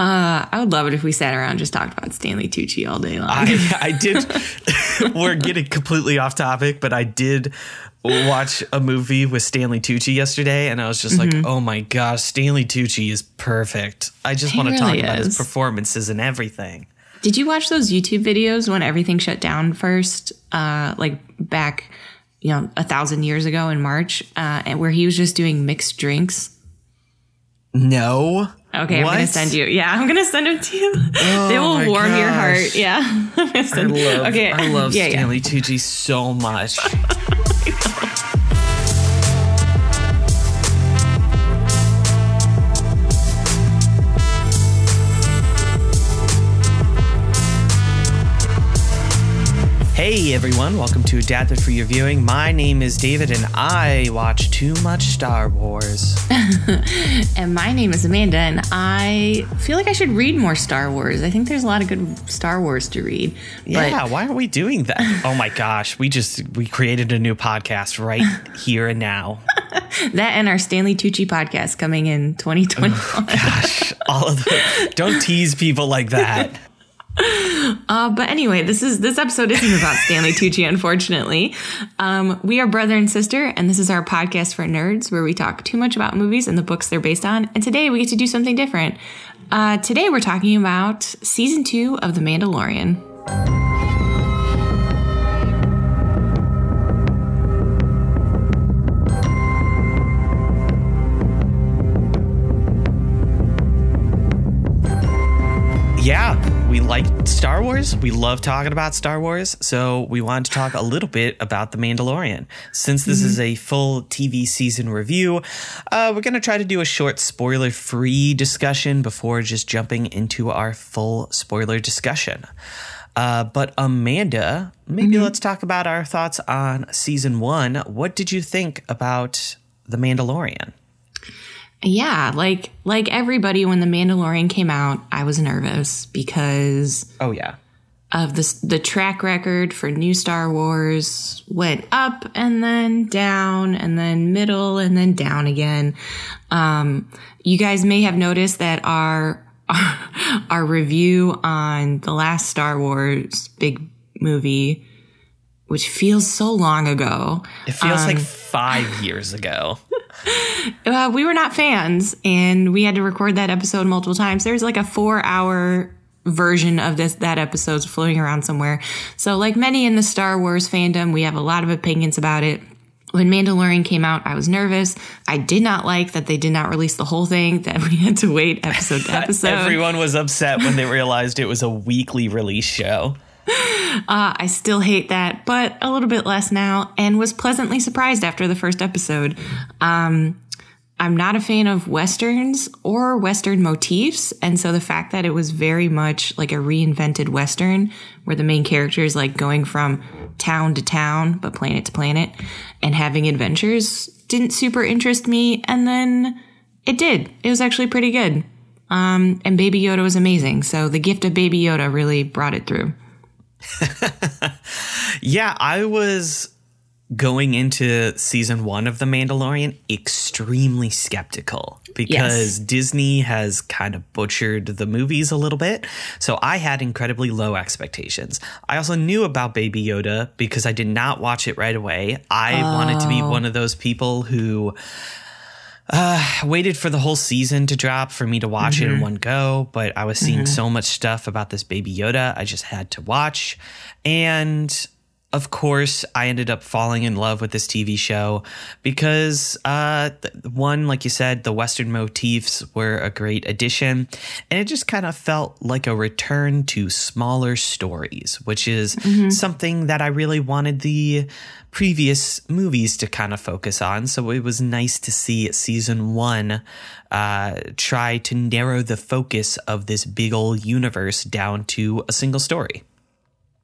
Uh, I would love it if we sat around and just talked about Stanley Tucci all day long. I, I did. we're getting completely off topic, but I did watch a movie with Stanley Tucci yesterday, and I was just Mm-hmm. like, "Oh my gosh, Stanley Tucci is perfect." I just want to talk really about his performances and everything. Did you watch those YouTube videos when everything shut down first? Uh, like back, you know, a thousand years ago in March, uh, and where he was just doing mixed drinks. No. Okay, I'm gonna send you. Yeah, I'm gonna send them to you. Oh they will Oh warm your heart. Yeah. I love, okay. I love yeah, yeah. Stanley Tucci so much. Hey everyone, welcome to Adapted for Your Viewing. My name is David and I watch too much Star Wars. And my name is Amanda, and I feel like I should read more Star Wars. I think there's a lot of good Star Wars to read. Yeah, why aren't we doing that? Oh my gosh, we just we created a new podcast right here and now. That and our Stanley Tucci podcast coming in 2021. Gosh, all of the don't tease people like that. Uh, but anyway, this is this episode isn't about Stanley Tucci, unfortunately. Um, we are brother and sister, and this is our podcast for nerds, where we talk too much about movies and the books they're based on. And today we get to do something different. Uh, today we're talking about season two of The Mandalorian. We like Star Wars. We love talking about Star Wars. So we wanted to talk a little bit about The Mandalorian. Since this is a full TV season review, uh, we're going to try to do a short spoiler free discussion before just jumping into our full spoiler discussion. Uh, but Amanda, maybe let's talk about our thoughts on season one. What did you think about The Mandalorian? Yeah, like like everybody, when The Mandalorian came out, I was nervous because Oh, yeah. of the the track record for new Star Wars went up and then down and then middle and then down again. Um, you guys may have noticed that our our review on the last Star Wars big movie, which feels so long ago, It feels like five years ago. uh, we were not fans and we had to record that episode multiple times. There's like a four hour version of this that episode's floating around somewhere. So like many in the Star Wars fandom, we have a lot of opinions about it. When Mandalorian came out, I was nervous. I did not like that they did not release the whole thing, that we had to wait episode to episode. Everyone was upset when they realized it was a weekly release show. Uh, I still hate that, but a little bit less now, and was pleasantly surprised after the first episode. Um, I'm not a fan of westerns or western motifs, and so the fact that it was very much like a reinvented western, where the main character is like going from town to town, but planet to planet, and having adventures, didn't super interest me. And then it did. It was actually pretty good. Um, and Baby Yoda was amazing. So the gift of Baby Yoda really brought it through. Yeah, I was going into season one of The Mandalorian extremely skeptical because Yes. Disney has kind of butchered the movies a little bit. So I had incredibly low expectations. I also knew about Baby Yoda because I did not watch it right away. I wanted to be oh. one of those people who uh, waited for the whole season to drop for me to watch it in one go, but I was seeing so much stuff about this baby Yoda, I just had to watch. And of course, I ended up falling in love with this TV show because, uh, one, like you said, the Western motifs were a great addition, and it just kind of felt like a return to smaller stories, which is something that I really wanted the previous movies to kind of focus on. So it was nice to see season one uh, try to narrow the focus of this big old universe down to a single story.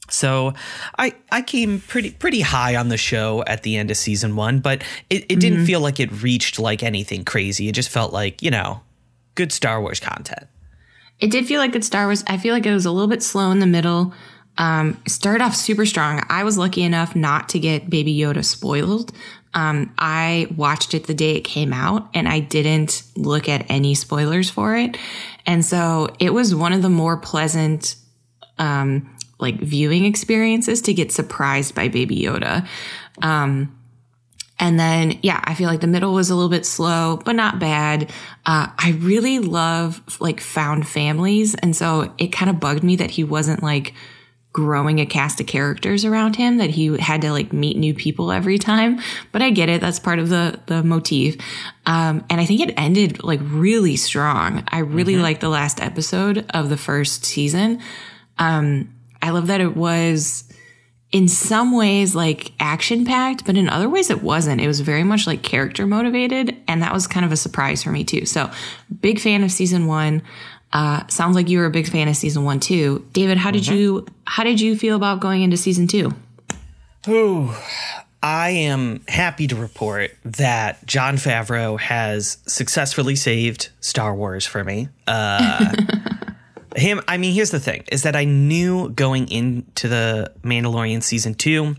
So I I came pretty pretty high on the show at the end of season one, but it, it didn't feel like it reached like anything crazy. It just felt like, you know, good Star Wars content. It did feel like good Star Wars. I feel like it was a little bit slow in the middle. Um, started off super strong. I was lucky enough not to get Baby Yoda spoiled. Um, I watched it the day it came out and I didn't look at any spoilers for it. And so it was one of the more pleasant, um, like viewing experiences to get surprised by Baby Yoda. Um, and then, yeah, I feel like the middle was a little bit slow, but not bad. Uh, I really love like found families. And so it kind of bugged me that he wasn't like growing a cast of characters around him, that he had to like meet new people every time. But I get it. That's part of the, the motif. Um, and I think it ended like really strong. I really mm-hmm. liked the last episode of the first season. Um, I love that it was, in some ways like action packed, but in other ways it wasn't. It was very much like character motivated. And that was kind of a surprise for me too. So big fan of season one. Uh, sounds like you were a big fan of season one too. David, how did mm-hmm. you, how did you feel about going into season two? Oh, I am happy to report that Jon Favreau has successfully saved Star Wars for me. Uh, him i mean here's the thing is that i knew going into the mandalorian season 2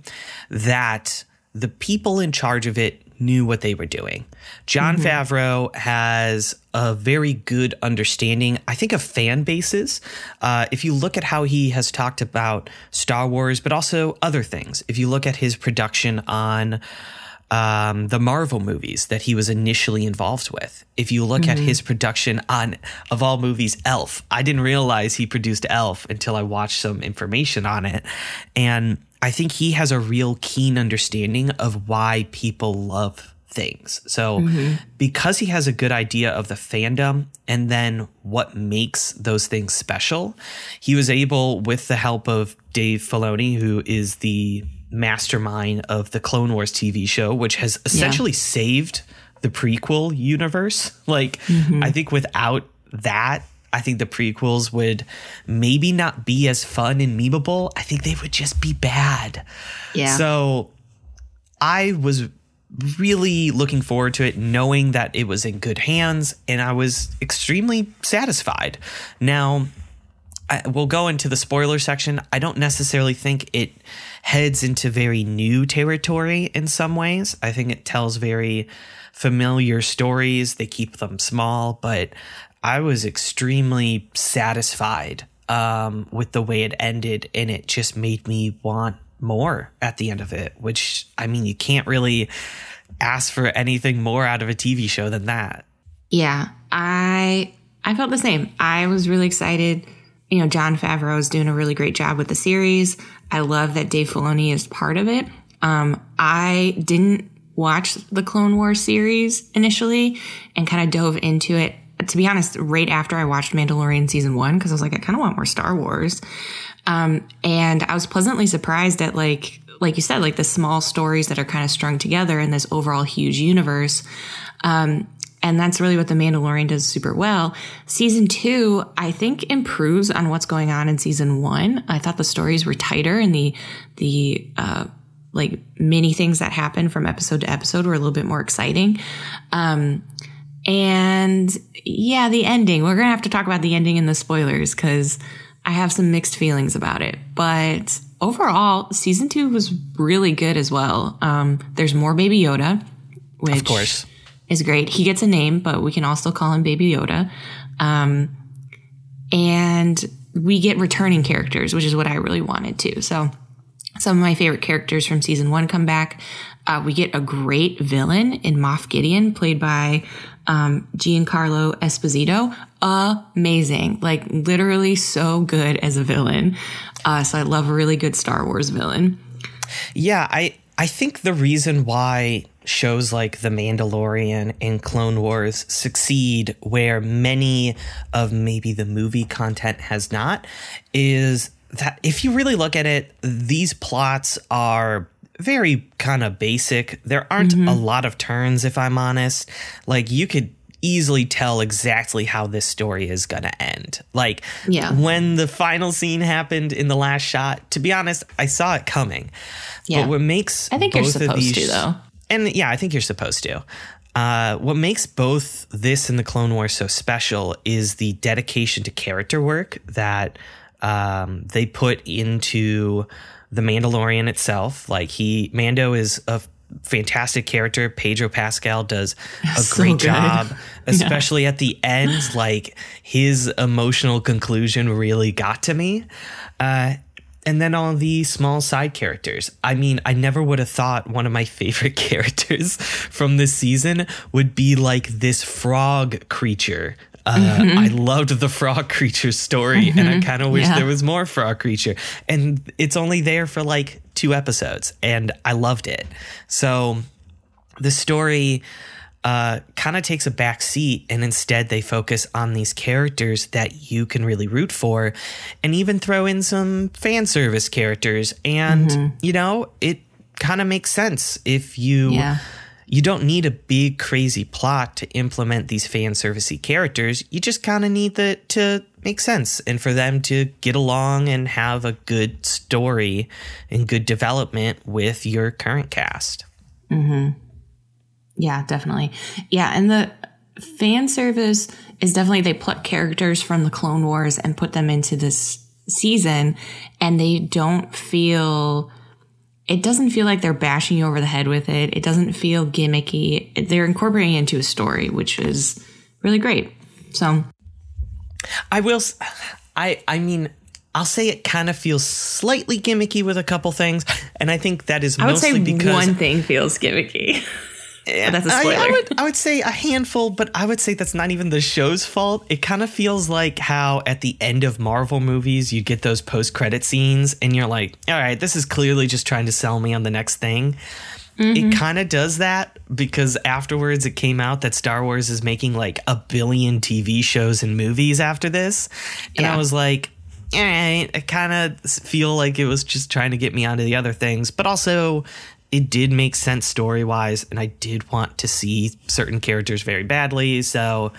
that the people in charge of it knew what they were doing jon mm-hmm. favreau has a very good understanding i think of fan bases uh, if you look at how he has talked about star wars but also other things if you look at his production on um, the Marvel movies that he was initially involved with. If you look mm-hmm. at his production on, of all movies, Elf, I didn't realize he produced Elf until I watched some information on it. And I think he has a real keen understanding of why people love things. So, mm-hmm. because he has a good idea of the fandom and then what makes those things special, he was able, with the help of Dave Filoni, who is the mastermind of the Clone Wars TV show, which has essentially yeah. saved the prequel universe. Like, mm-hmm. I think without that, I think the prequels would maybe not be as fun and memeable. I think they would just be bad. Yeah. So I was really looking forward to it, knowing that it was in good hands, and I was extremely satisfied. Now, I, we'll go into the spoiler section. I don't necessarily think it heads into very new territory in some ways. I think it tells very familiar stories. They keep them small, but I was extremely satisfied um, with the way it ended, and it just made me want more at the end of it. Which I mean, you can't really ask for anything more out of a TV show than that. Yeah, I I felt the same. I was really excited you know, Jon Favreau is doing a really great job with the series. I love that Dave Filoni is part of it. Um, I didn't watch the Clone Wars series initially and kind of dove into it, to be honest, right after I watched Mandalorian season one, because I was like, I kind of want more Star Wars. Um, and I was pleasantly surprised at like, like you said, like the small stories that are kind of strung together in this overall huge universe. Um, and that's really what The Mandalorian does super well. Season two, I think improves on what's going on in season one. I thought the stories were tighter and the, the, uh, like many things that happen from episode to episode were a little bit more exciting. Um, and yeah, the ending, we're going to have to talk about the ending and the spoilers because I have some mixed feelings about it. But overall, season two was really good as well. Um, there's more Baby Yoda, which. Of course is great. He gets a name, but we can also call him Baby Yoda. Um, and we get returning characters, which is what I really wanted to. So some of my favorite characters from season one come back. Uh, we get a great villain in Moff Gideon, played by um, Giancarlo Esposito. Amazing, like literally so good as a villain. Uh, so I love a really good Star Wars villain. Yeah, I I think the reason why shows like The Mandalorian and Clone Wars succeed where many of maybe the movie content has not is that if you really look at it, these plots are very kind of basic. There aren't mm-hmm. a lot of turns, if I'm honest. Like you could easily tell exactly how this story is going to end. Like yeah. when the final scene happened in the last shot, to be honest, I saw it coming. Yeah. But what makes I think you're supposed these, to though and yeah, I think you're supposed to. Uh, what makes both this and the Clone Wars so special is the dedication to character work that um, they put into the Mandalorian itself. Like he, Mando is a fantastic character. Pedro Pascal does a So great good. job, especially at the end. Like his emotional conclusion really got to me. Uh, and then all the small side characters. I mean, I never would have thought one of my favorite characters from this season would be like this frog creature. Uh, I loved the frog creature story, and I kind of wish Yeah. there was more frog creature. And it's only there for like two episodes, and I loved it. So the story uh, kind of takes a back seat and instead they focus on these characters that you can really root for and even throw in some fan service characters and Mm-hmm. you know it kind of makes sense if you Yeah. You don't need a big crazy plot to implement these fan servicey characters you just kind of need the to make sense and for them to get along and have a good story and good development with your current cast Mhm. Yeah, definitely. Yeah, and the fan service is definitely they pluck characters from the Clone Wars and put them into this season, and they don't feel. It doesn't feel like they're bashing you over the head with it. It doesn't feel gimmicky. They're incorporating it into a story, which is really great. So, I will. I I mean, I'll say it kind of feels slightly gimmicky with a couple things, and I think that is I would mostly say because one thing feels gimmicky. that's a I- I, spoiler. would I would say a handful, but I would say that's not even the show's fault. It kind of feels like how at the end of Marvel movies you get those post credit scenes, and you're like, all right, this is clearly just trying to sell me on the next thing. Mm-hmm. It kind of does that because afterwards it came out that Star Wars is making like a billion TV shows and movies after this. And I was like, all right, I kind of feel like it was just trying to get me onto the other things, but also it did make sense story wise, and I did want to see certain characters very badly. So,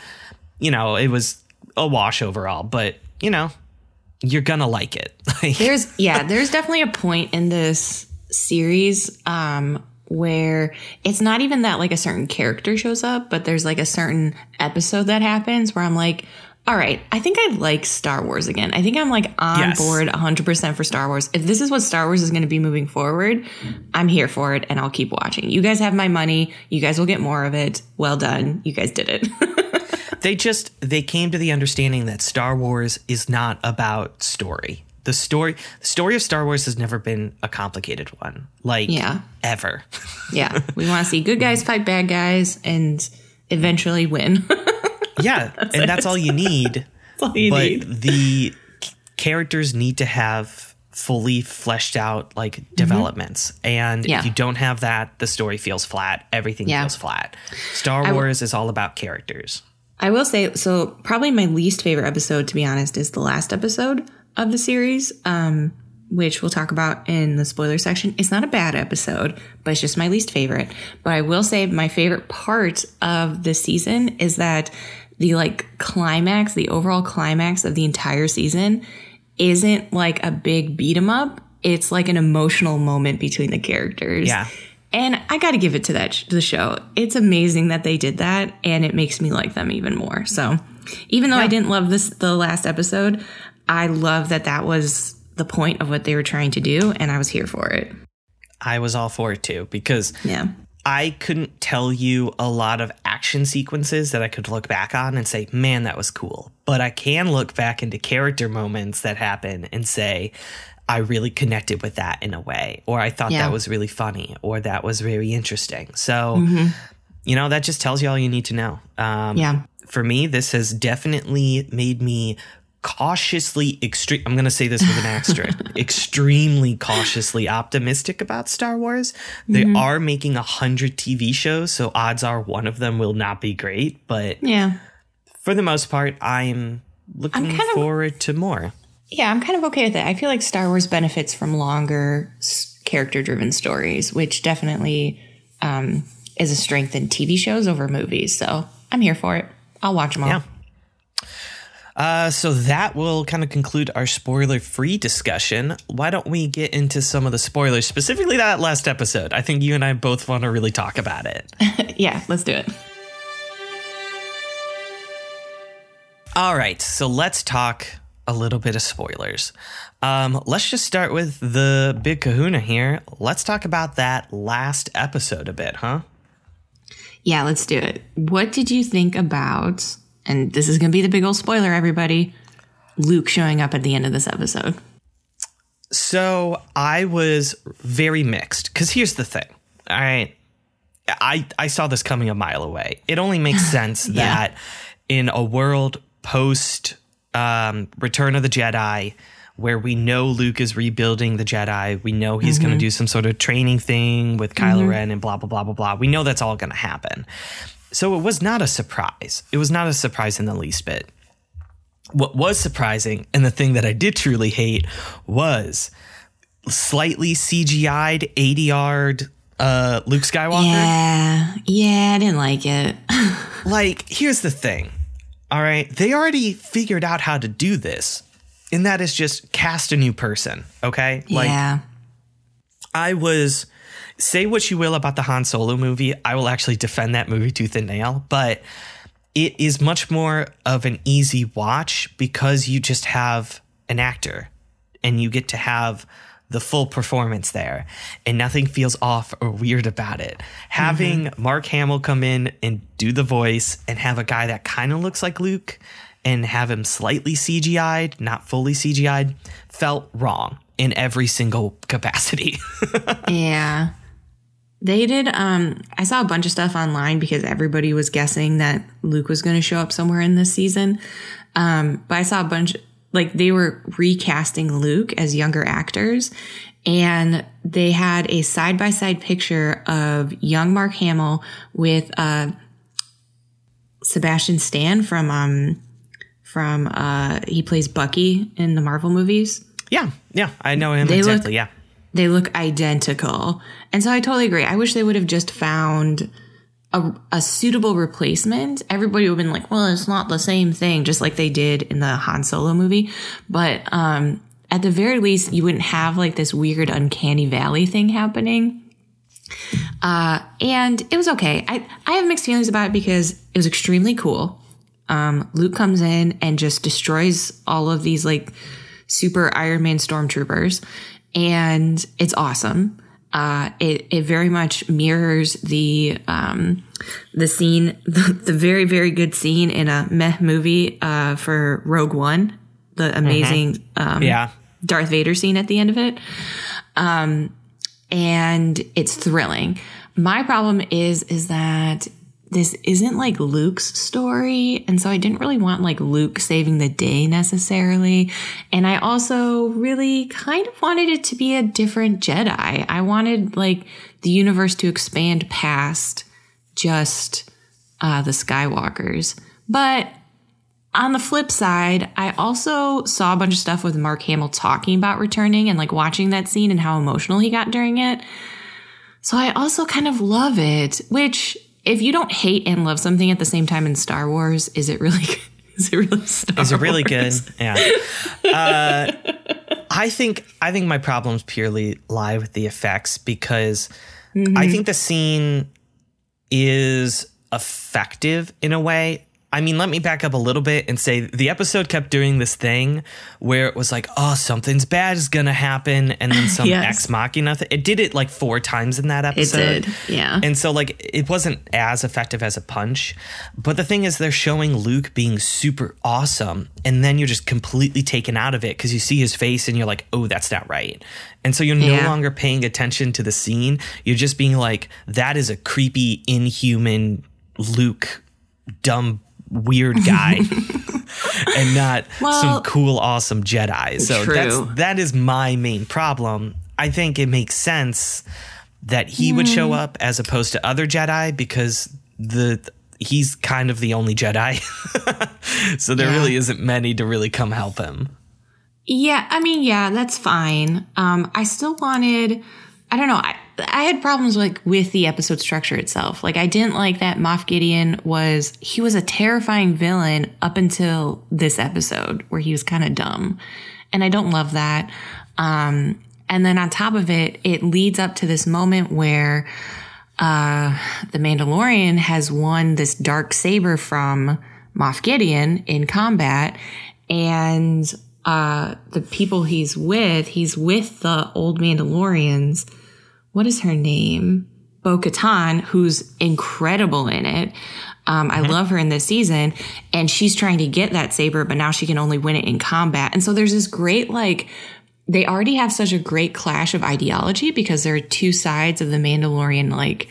you know, it was a wash overall, but you know, you're gonna like it. There's yeah, there's definitely a point in this series um where it's not even that like a certain character shows up, but there's like a certain episode that happens where I'm like, all right, I think I like Star Wars again. I think I'm like on Yes. board 100% for Star Wars. If this is what Star Wars is going to be moving forward, I'm here for it and I'll keep watching. You guys have my money. You guys will get more of it. Well done. You guys did it. they just they came to the understanding that Star Wars is not about story. The story the story of Star Wars has never been a complicated one. Like Yeah. ever. yeah. We want to see good guys fight bad guys and eventually win. yeah, and that's all you need. That's all you but need. the characters need to have fully fleshed out like developments and Mm-hmm. Yeah. if you don't have that the story feels flat everything Yeah. feels flat star w- wars is all about characters I will say, so probably my least favorite episode, to be honest, is the last episode of the series, um, which we'll talk about in the spoiler section. It's not a bad episode, but it's just my least favorite. But I will say my favorite part of the season is that the like climax, the overall climax of the entire season isn't like a big beat 'em up. It's like an emotional moment between the characters. Yeah. And I got to give it to that sh- the show. It's amazing that they did that, and it makes me like them even more. So, even though I didn't love this the last episode, I love that that was the point of what they were trying to do, and I was here for it. i was all for it too because Yeah, i couldn't tell you a lot of action sequences that i could look back on and say man that was cool. But i can look back into character moments that happen and say i really connected with that in a way or i thought Yeah. that was really funny or that was very interesting. So you know that just tells you all you need to know. Um, yeah, for me this has definitely made me cautiously extreme i'm going to say this with an asterisk extremely cautiously optimistic about star wars they are making a hundred tv shows so odds are one of them will not be great but yeah, for the most part i'm looking kind of- forward to more yeah. I'm kind of okay with it. I feel like Star Wars benefits from longer character driven stories, which definitely um, is a strength in TV shows over movies. So I'm here for it. I'll watch them all. Yeah. Uh, so that will kind of conclude our spoiler free discussion. Why don't we get into some of the spoilers, specifically that last episode? I think you and I both want to really talk about it. yeah, let's do it. All right, so let's talk a little bit of spoilers. Um, let's just start with the big kahuna here. Let's talk about that last episode a bit, huh? Yeah, let's do it. What did you think about, and this is going to be the big old spoiler, everybody, Luke showing up at the end of this episode? So I was very mixed because here's the thing. All right. I, I saw this coming a mile away. It only makes sense yeah. that in a world post um, Return of the Jedi, where we know Luke is rebuilding the Jedi, we know he's mm-hmm. going to do some sort of training thing with Kylo mm-hmm. Ren and blah, blah, blah, blah, blah. We know that's all going to happen. So it was not a surprise. It was not a surprise in the least bit. What was surprising, and the thing that I did truly hate, was slightly CGI'd 80 yard uh, Luke Skywalker. Yeah, yeah, I didn't like it. like, here's the thing. All right, they already figured out how to do this, and that is just cast a new person. Okay, like, yeah. I was. Say what you will about the Han Solo movie, I will actually defend that movie tooth and nail, but it is much more of an easy watch because you just have an actor and you get to have the full performance there and nothing feels off or weird about it. Having mm-hmm. Mark Hamill come in and do the voice and have a guy that kind of looks like Luke and have him slightly CGI'd, not fully CGI'd, felt wrong in every single capacity. yeah. They did um I saw a bunch of stuff online because everybody was guessing that Luke was going to show up somewhere in this season. Um but I saw a bunch like they were recasting Luke as younger actors and they had a side by side picture of young Mark Hamill with uh, Sebastian Stan from um from uh he plays Bucky in the Marvel movies. Yeah, yeah, I know him they exactly. Look, yeah, they look identical, and so I totally agree. I wish they would have just found a, a suitable replacement, everybody would have been like, well, it's not the same thing, just like they did in the Han Solo movie. But um, at the very least, you wouldn't have like this weird uncanny valley thing happening. Uh, and it was okay. I, I have mixed feelings about it because it was extremely cool. Um, Luke comes in and just destroys all of these like super Iron Man stormtroopers, and it's awesome. Uh, it, it very much mirrors the um, the scene, the, the, very very good scene in a meh movie uh, for Rogue One, the amazing mm-hmm. um, yeah Darth Vader scene at the end of it, um, and it's thrilling. My problem is is that this isn't like Luke's story. And so I didn't really want like Luke saving the day necessarily. And I also really kind of wanted it to be a different Jedi. I wanted like the universe to expand past just uh, the Skywalkers. But on the flip side, I also saw a bunch of stuff with Mark Hamill talking about returning and like watching that scene and how emotional he got during it. So I also kind of love it, which if you don't hate and love something at the same time in Star Wars, is it really? Is it really Star Is it really Wars? good? Yeah. Uh, I think I think my problems purely lie with the effects because mm-hmm. I think the scene is effective in a way I mean, let me back up a little bit and say the episode kept doing this thing where it was like, oh, something's bad is gonna happen, and then some yes. ex machina. Th- it did it like four times in that episode. It did, yeah. And so like it wasn't as effective as a punch, but the thing is, they're showing Luke being super awesome, and then you're just completely taken out of it because you see his face and you're like, oh, that's not right. And so you're no yeah. longer paying attention to the scene. You're just being like, that is a creepy, inhuman Luke dumb weird guy and not well, some cool awesome jedi so true. that's that is my main problem i think it makes sense that he mm. would show up as opposed to other jedi because the he's kind of the only jedi so there yeah. really isn't many to really come help him yeah i mean yeah that's fine um i still wanted i don't know I, I had problems like with the episode structure itself. Like I didn't like that Moff Gideon was he was a terrifying villain up until this episode where he was kind of dumb. And I don't love that. Um and then on top of it, it leads up to this moment where uh the Mandalorian has won this dark saber from Moff Gideon in combat and uh, the people he's with, he's with the old Mandalorians. What is her name? Bo Katan, who's incredible in it. Um, I love her in this season, and she's trying to get that saber, but now she can only win it in combat. And so there's this great, like, they already have such a great clash of ideology because there are two sides of the Mandalorian, like,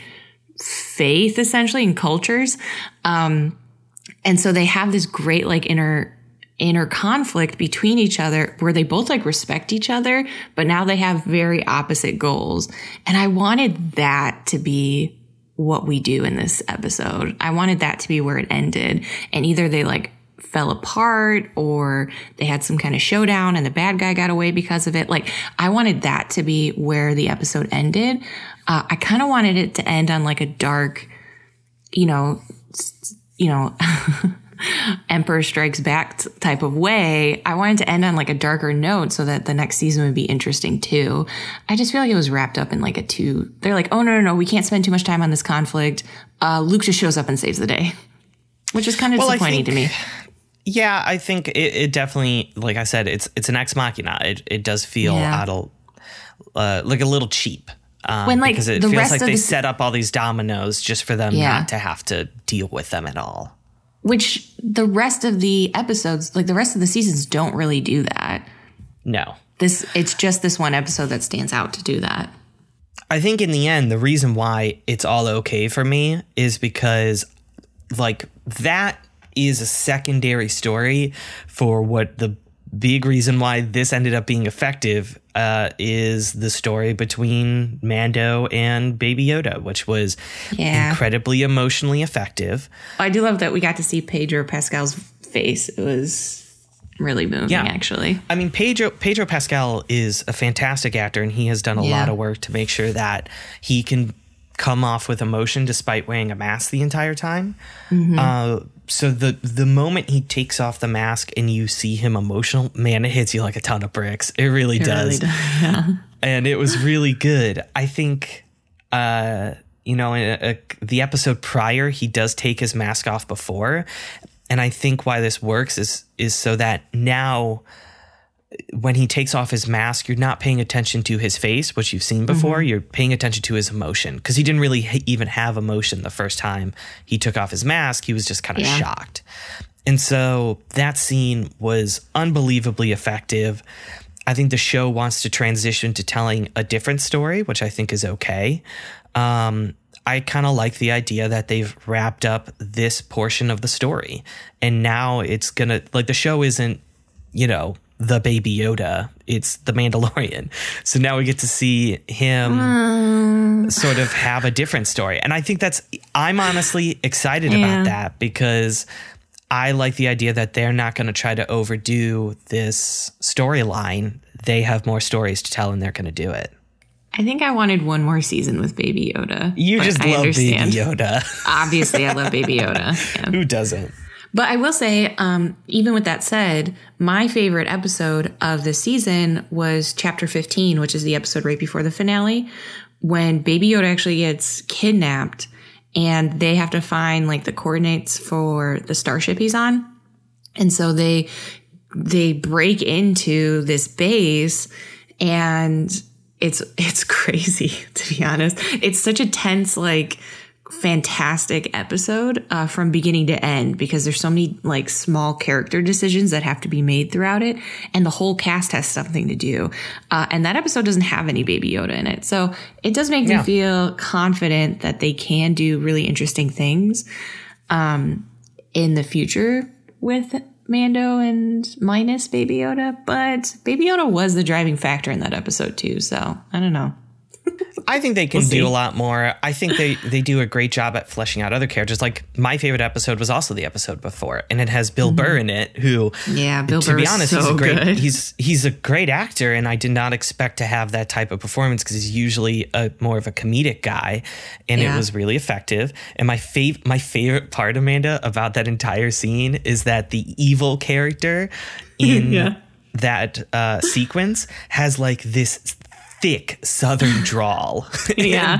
faith essentially and cultures. Um, and so they have this great, like, inner inner conflict between each other where they both like respect each other, but now they have very opposite goals. And I wanted that to be what we do in this episode. I wanted that to be where it ended. And either they like fell apart or they had some kind of showdown and the bad guy got away because of it. Like I wanted that to be where the episode ended. Uh, I kind of wanted it to end on like a dark, you know, you know, Emperor Strikes Back type of way. I wanted to end on like a darker note so that the next season would be interesting too. I just feel like it was wrapped up in like a two. They're like, oh no, no, no, we can't spend too much time on this conflict. Uh, Luke just shows up and saves the day, which is kind of well, disappointing think, to me. Yeah, I think it, it, definitely, like I said, it's it's an ex machina. It it does feel yeah. out of uh, like a little cheap. Um, when like because it feels like they the, set up all these dominoes just for them yeah. not to have to deal with them at all which the rest of the episodes, like the rest of the seasons, don't really do that. No. This it's just this one episode that stands out to do that. I think in the end, the reason why it's all okay for me is because like that is a secondary story for what the big reason why this ended up being effective uh, is the story between Mando and Baby Yoda, which was yeah. incredibly emotionally effective. I do love that we got to see Pedro Pascal's face. It was really moving, yeah. actually. I mean, Pedro Pedro Pascal is a fantastic actor, and he has done a yeah. lot of work to make sure that he can come off with emotion despite wearing a mask the entire time. Mm-hmm. Uh, so the the moment he takes off the mask and you see him emotional, man, it hits you like a ton of bricks. It really it does. Really does yeah. And it was really good. I think uh you know, a, a, the episode prior, he does take his mask off before, and I think why this works is is so that now when he takes off his mask, you're not paying attention to his face, which you've seen before. Mm-hmm. You're paying attention to his emotion because he didn't really ha- even have emotion the first time he took off his mask. He was just kind of yeah. shocked. And so that scene was unbelievably effective. I think the show wants to transition to telling a different story, which I think is okay. Um, I kind of like the idea that they've wrapped up this portion of the story. And now it's going to, like, the show isn't, you know, the baby Yoda. It's the Mandalorian. So now we get to see him mm. sort of have a different story. And I think that's, I'm honestly excited yeah. about that because I like the idea that they're not going to try to overdo this storyline. They have more stories to tell and they're going to do it. I think I wanted one more season with Baby Yoda. You just I love understand. Baby Yoda. Obviously, I love Baby Yoda. Yeah. Who doesn't? But I will say, um, even with that said, my favorite episode of the season was chapter 15, which is the episode right before the finale, when Baby Yoda actually gets kidnapped and they have to find like the coordinates for the starship he's on. And so they, they break into this base and it's, it's crazy to be honest. It's such a tense, like, fantastic episode uh, from beginning to end because there's so many like small character decisions that have to be made throughout it and the whole cast has something to do. Uh, and that episode doesn't have any baby yoda in it. So it does make yeah. me feel confident that they can do really interesting things um, in the future with mando and minus baby yoda but baby yoda was the driving factor in that episode too so i don't know I think they can we'll do a lot more. I think they they do a great job at fleshing out other characters. Like my favorite episode was also the episode before, and it has Bill mm-hmm. Burr in it. Who, yeah, Bill to Burr be honest, so he's a great good. he's he's a great actor, and I did not expect to have that type of performance because he's usually a more of a comedic guy, and yeah. it was really effective. And my fav- my favorite part, Amanda, about that entire scene is that the evil character in. yeah that uh, sequence has like this thick southern drawl. yeah.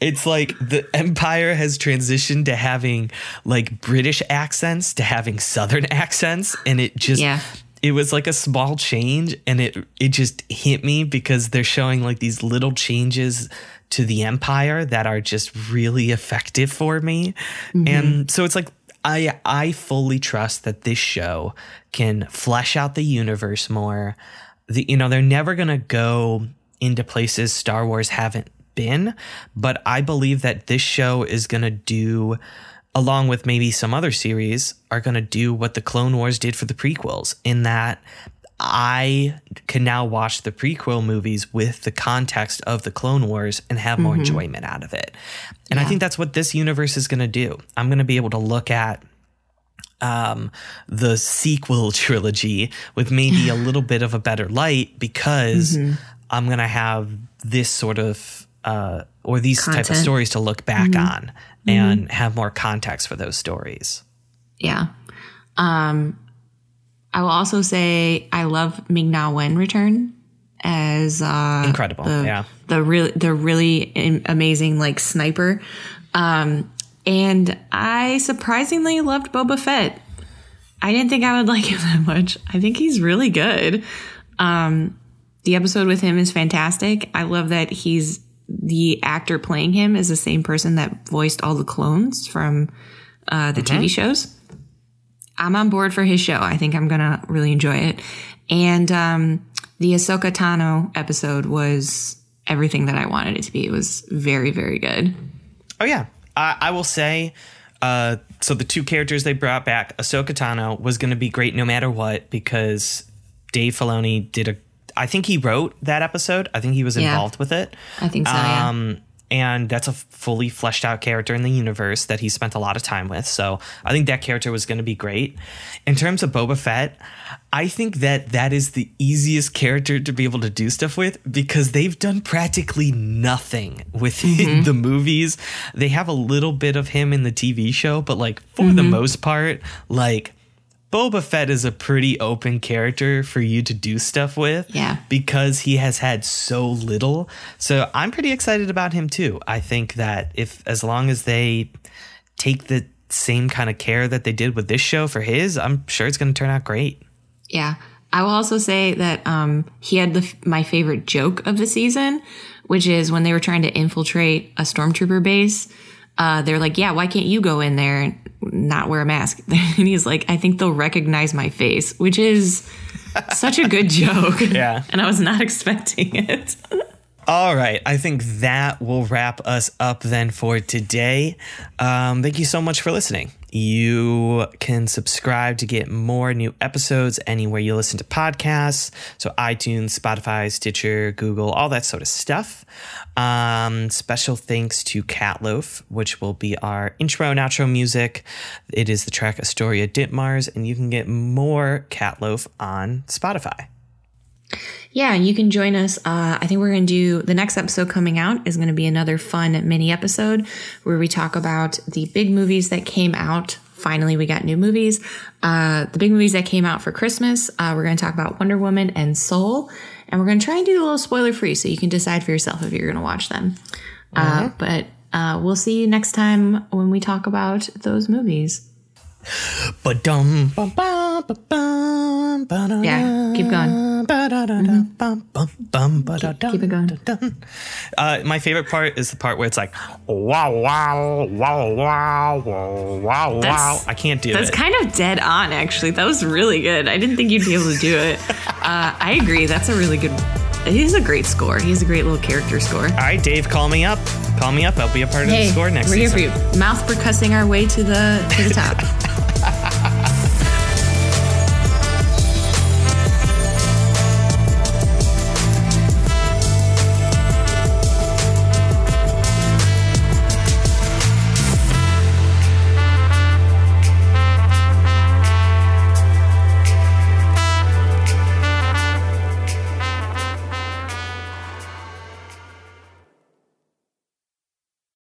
it's like the empire has transitioned to having like British accents to having southern accents and it just yeah. it was like a small change and it it just hit me because they're showing like these little changes to the empire that are just really effective for me. Mm-hmm. And so it's like I I fully trust that this show can flesh out the universe more. The you know, they're never going to go into places Star Wars haven't been, but I believe that this show is going to do along with maybe some other series are going to do what the Clone Wars did for the prequels in that I can now watch the prequel movies with the context of the Clone Wars and have more mm-hmm. enjoyment out of it. And yeah. I think that's what this universe is going to do. I'm going to be able to look at um, the sequel trilogy with maybe a little bit of a better light because mm-hmm. I'm going to have this sort of uh, or these Content. type of stories to look back mm-hmm. on and mm-hmm. have more context for those stories. Yeah. Um, I will also say I love Ming Na Wen return as uh, incredible. The, yeah, the really the really amazing like sniper. Um, and I surprisingly loved Boba Fett. I didn't think I would like him that much. I think he's really good. Um, the episode with him is fantastic. I love that he's the actor playing him is the same person that voiced all the clones from uh, the TV shows. I'm on board for his show. I think I'm gonna really enjoy it. And um, the Ahsoka Tano episode was everything that I wanted it to be. It was very, very good. Oh yeah, I, I will say. Uh, so the two characters they brought back, Ahsoka Tano, was going to be great no matter what because Dave Filoni did a I think he wrote that episode. I think he was involved yeah, with it. I think so. Um, yeah. And that's a fully fleshed out character in the universe that he spent a lot of time with. So I think that character was going to be great. In terms of Boba Fett, I think that that is the easiest character to be able to do stuff with because they've done practically nothing with mm-hmm. the movies. They have a little bit of him in the TV show, but like for mm-hmm. the most part, like Boba Fett is a pretty open character for you to do stuff with. Yeah. Because he has had so little. So I'm pretty excited about him too. I think that if, as long as they take the same kind of care that they did with this show for his, I'm sure it's going to turn out great. Yeah. I will also say that um, he had the, my favorite joke of the season, which is when they were trying to infiltrate a stormtrooper base. Uh, they're like, yeah, why can't you go in there? And not wear a mask. and he's like, I think they'll recognize my face, which is such a good joke. Yeah. And I was not expecting it. All right. I think that will wrap us up then for today. Um, thank you so much for listening. You can subscribe to get more new episodes anywhere you listen to podcasts. So, iTunes, Spotify, Stitcher, Google, all that sort of stuff. Um, special thanks to Catloaf, which will be our intro and outro music. It is the track Astoria Ditmars, and you can get more Catloaf on Spotify. Yeah, you can join us. Uh, I think we're going to do the next episode coming out is going to be another fun mini episode where we talk about the big movies that came out. Finally, we got new movies. Uh, the big movies that came out for Christmas. Uh, we're going to talk about Wonder Woman and Soul, and we're going to try and do a little spoiler free so you can decide for yourself if you're going to watch them. Uh, but uh, we'll see you next time when we talk about those movies. Ba-dum, Yeah, keep going. Mm-hmm. Keep, it going. Uh, my favorite part is the part where it's like wow wow wow wow wow wow. I can't do that's it. That's kind of dead on, actually. That was really good. I didn't think you'd be able to do it. Uh, I agree. That's a really good. He's a great score. He's a great little character score. All right, Dave, call me up. Call me up. I'll be a part hey, of the score next week. we're season. here for you. Mouth percussing our way to the to the top.